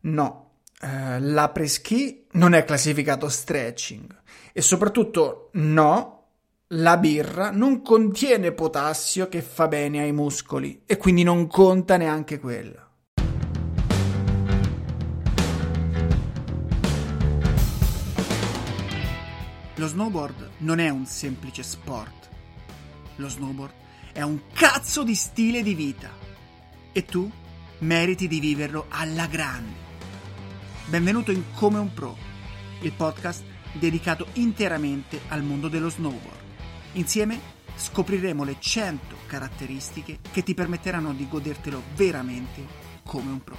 No, eh, l'apreschi non è classificato stretching e soprattutto no, la birra non contiene potassio che fa bene ai muscoli e quindi non conta neanche quella. Lo snowboard non è un semplice sport. Lo snowboard è un cazzo di stile di vita. E tu meriti di viverlo alla grande. Benvenuto in Come un Pro, il podcast dedicato interamente al mondo dello snowboard. Insieme scopriremo le 100 caratteristiche che ti permetteranno di godertelo veramente come un pro.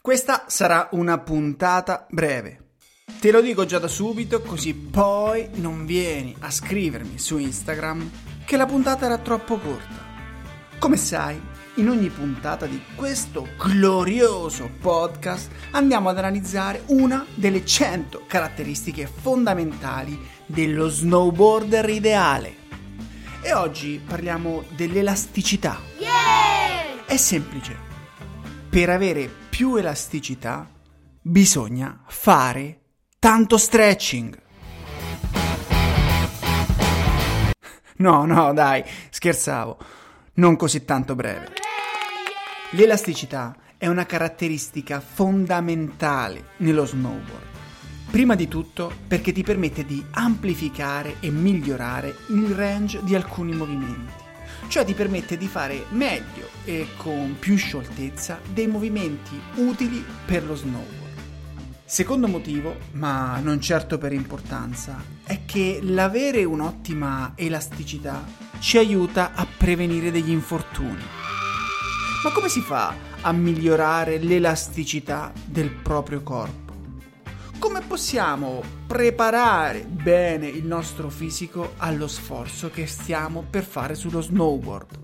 Questa sarà una puntata breve. Te lo dico già da subito, così poi non vieni a scrivermi su Instagram che la puntata era troppo corta. Come sai, in ogni puntata di questo glorioso podcast andiamo ad analizzare una delle 100 caratteristiche fondamentali dello snowboarder ideale. E oggi parliamo dell'elasticità. Yeah! È semplice. Per avere più elasticità bisogna fare tanto stretching. No, no, dai, scherzavo. Non così tanto breve. L'elasticità è una caratteristica fondamentale nello snowboard. Prima di tutto perché ti permette di amplificare e migliorare il range di alcuni movimenti cioè ti permette di fare meglio e con più scioltezza dei movimenti utili per lo snowboard. Secondo motivo, ma non certo per importanza, è che l'avere un'ottima elasticità ci aiuta a prevenire degli infortuni. Ma come si fa a migliorare l'elasticità del proprio corpo? come possiamo preparare bene il nostro fisico allo sforzo che stiamo per fare sullo snowboard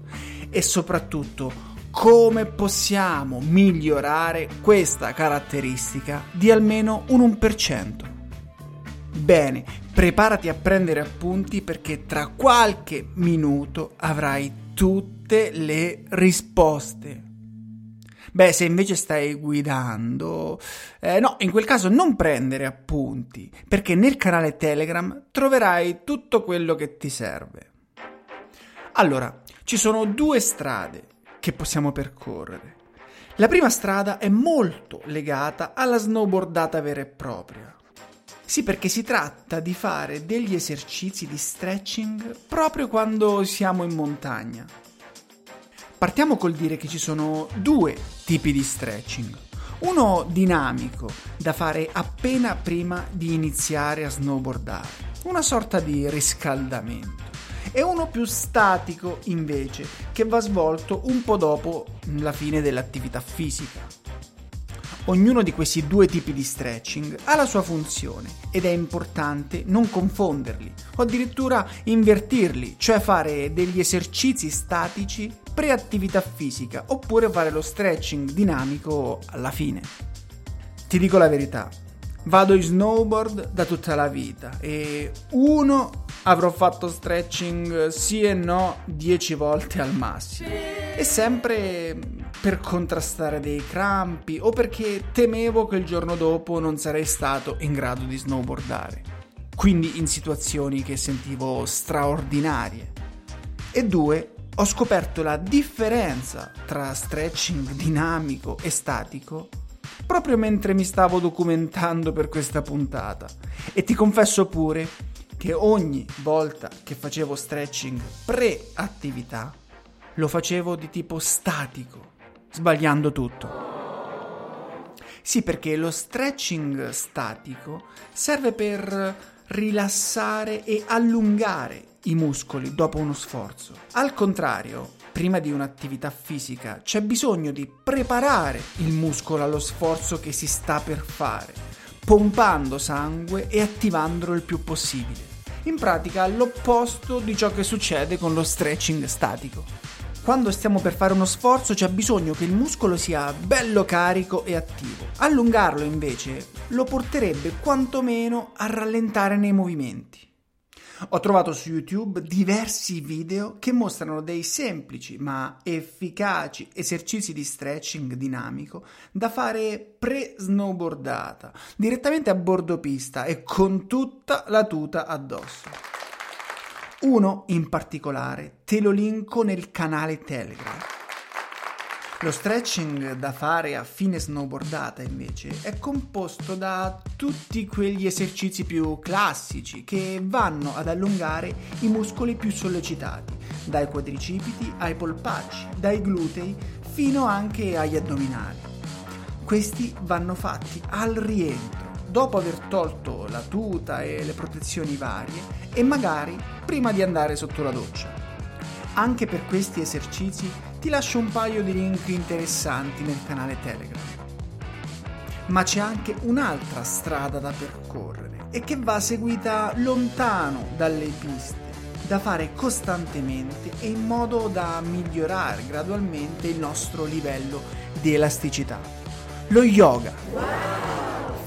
e soprattutto come possiamo migliorare questa caratteristica di almeno un 1%. Bene, preparati a prendere appunti perché tra qualche minuto avrai tutte le risposte. Beh, se invece stai guidando, eh, no, in quel caso non prendere appunti, perché nel canale Telegram troverai tutto quello che ti serve. Allora, ci sono due strade che possiamo percorrere. La prima strada è molto legata alla snowboardata vera e propria. Sì, perché si tratta di fare degli esercizi di stretching proprio quando siamo in montagna. Partiamo col dire che ci sono due tipi di stretching. Uno dinamico, da fare appena prima di iniziare a snowboardare, una sorta di riscaldamento. E uno più statico, invece, che va svolto un po' dopo la fine dell'attività fisica. Ognuno di questi due tipi di stretching ha la sua funzione ed è importante non confonderli o addirittura invertirli, cioè fare degli esercizi statici pre-attività fisica oppure fare lo stretching dinamico alla fine. Ti dico la verità, vado in snowboard da tutta la vita e uno avrò fatto stretching sì e no 10 volte al massimo. E sempre per contrastare dei crampi o perché temevo che il giorno dopo non sarei stato in grado di snowboardare. Quindi in situazioni che sentivo straordinarie. E due ho scoperto la differenza tra stretching dinamico e statico proprio mentre mi stavo documentando per questa puntata e ti confesso pure che ogni volta che facevo stretching pre-attività lo facevo di tipo statico, sbagliando tutto. Sì, perché lo stretching statico serve per rilassare e allungare i muscoli dopo uno sforzo. Al contrario, prima di un'attività fisica c'è bisogno di preparare il muscolo allo sforzo che si sta per fare, pompando sangue e attivandolo il più possibile. In pratica l'opposto di ciò che succede con lo stretching statico. Quando stiamo per fare uno sforzo c'è bisogno che il muscolo sia bello carico e attivo. Allungarlo invece lo porterebbe quantomeno a rallentare nei movimenti. Ho trovato su YouTube diversi video che mostrano dei semplici ma efficaci esercizi di stretching dinamico da fare pre-snowboardata, direttamente a bordo pista e con tutta la tuta addosso. Uno in particolare te lo linko nel canale Telegram lo stretching da fare a fine snowboardata invece è composto da tutti quegli esercizi più classici che vanno ad allungare i muscoli più sollecitati, dai quadricipiti ai polpacci, dai glutei fino anche agli addominali. Questi vanno fatti al rientro, dopo aver tolto la tuta e le protezioni varie e magari prima di andare sotto la doccia. Anche per questi esercizi ti lascio un paio di link interessanti nel canale Telegram. Ma c'è anche un'altra strada da percorrere e che va seguita lontano dalle piste, da fare costantemente e in modo da migliorare gradualmente il nostro livello di elasticità. Lo yoga.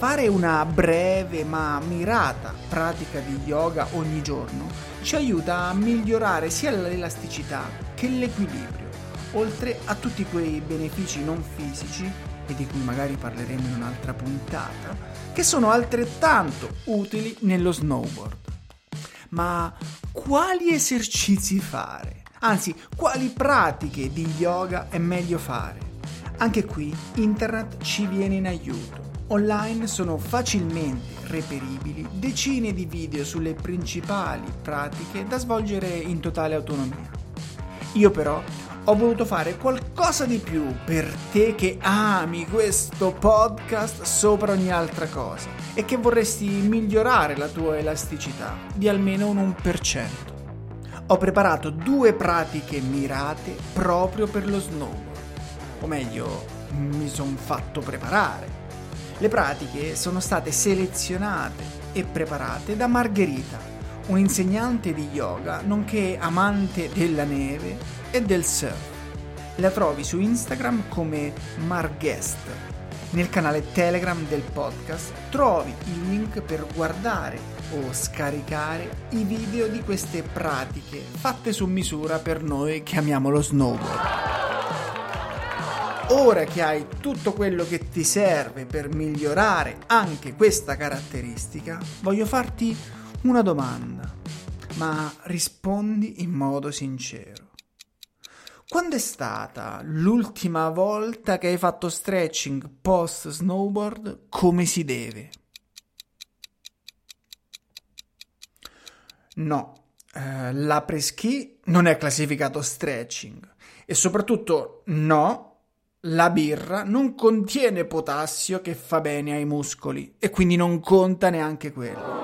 Fare una breve ma mirata pratica di yoga ogni giorno ci aiuta a migliorare sia l'elasticità che l'equilibrio oltre a tutti quei benefici non fisici, e di cui magari parleremo in un'altra puntata, che sono altrettanto utili nello snowboard. Ma quali esercizi fare? Anzi, quali pratiche di yoga è meglio fare? Anche qui internet ci viene in aiuto. Online sono facilmente reperibili decine di video sulle principali pratiche da svolgere in totale autonomia. Io però ho voluto fare qualcosa di più per te che ami questo podcast sopra ogni altra cosa e che vorresti migliorare la tua elasticità di almeno un 1%. Ho preparato due pratiche mirate proprio per lo snowboard, o meglio, mi sono fatto preparare. Le pratiche sono state selezionate e preparate da Margherita, un'insegnante di yoga nonché amante della neve e del surf. La trovi su Instagram come Marguest. Nel canale Telegram del podcast trovi il link per guardare o scaricare i video di queste pratiche fatte su misura per noi che amiamo lo snowboard. Ora che hai tutto quello che ti serve per migliorare anche questa caratteristica, voglio farti una domanda, ma rispondi in modo sincero. Quando è stata l'ultima volta che hai fatto stretching post snowboard come si deve? No, eh, la preschi non è classificato stretching e soprattutto no, la birra non contiene potassio che fa bene ai muscoli e quindi non conta neanche quello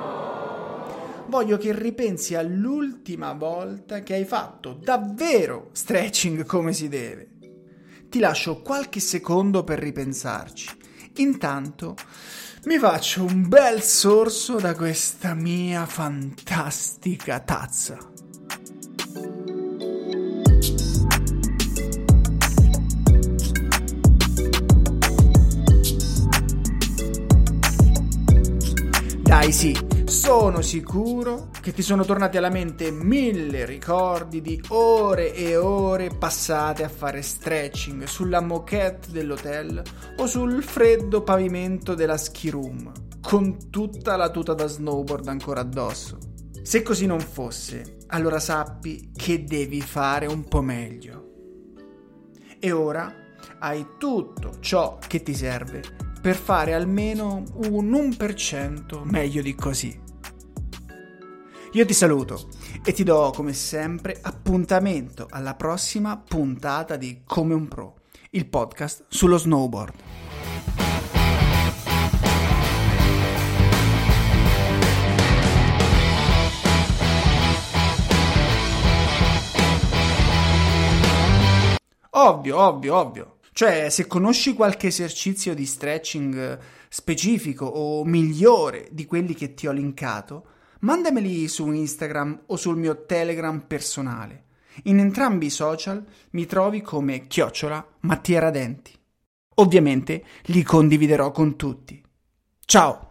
voglio che ripensi all'ultima volta che hai fatto davvero stretching come si deve. Ti lascio qualche secondo per ripensarci. Intanto mi faccio un bel sorso da questa mia fantastica tazza. Dai sì, sono sicuro che ti sono tornati alla mente mille ricordi di ore e ore passate a fare stretching sulla moquette dell'hotel o sul freddo pavimento della ski room, con tutta la tuta da snowboard ancora addosso. Se così non fosse, allora sappi che devi fare un po' meglio. E ora hai tutto ciò che ti serve per fare almeno un 1% meglio di così. Io ti saluto e ti do come sempre appuntamento alla prossima puntata di Come un Pro, il podcast sullo snowboard. Ovvio, ovvio, ovvio. Cioè, se conosci qualche esercizio di stretching specifico o migliore di quelli che ti ho linkato, mandameli su Instagram o sul mio Telegram personale. In entrambi i social mi trovi come chiocciola Mattia Radenti. Ovviamente li condividerò con tutti. Ciao!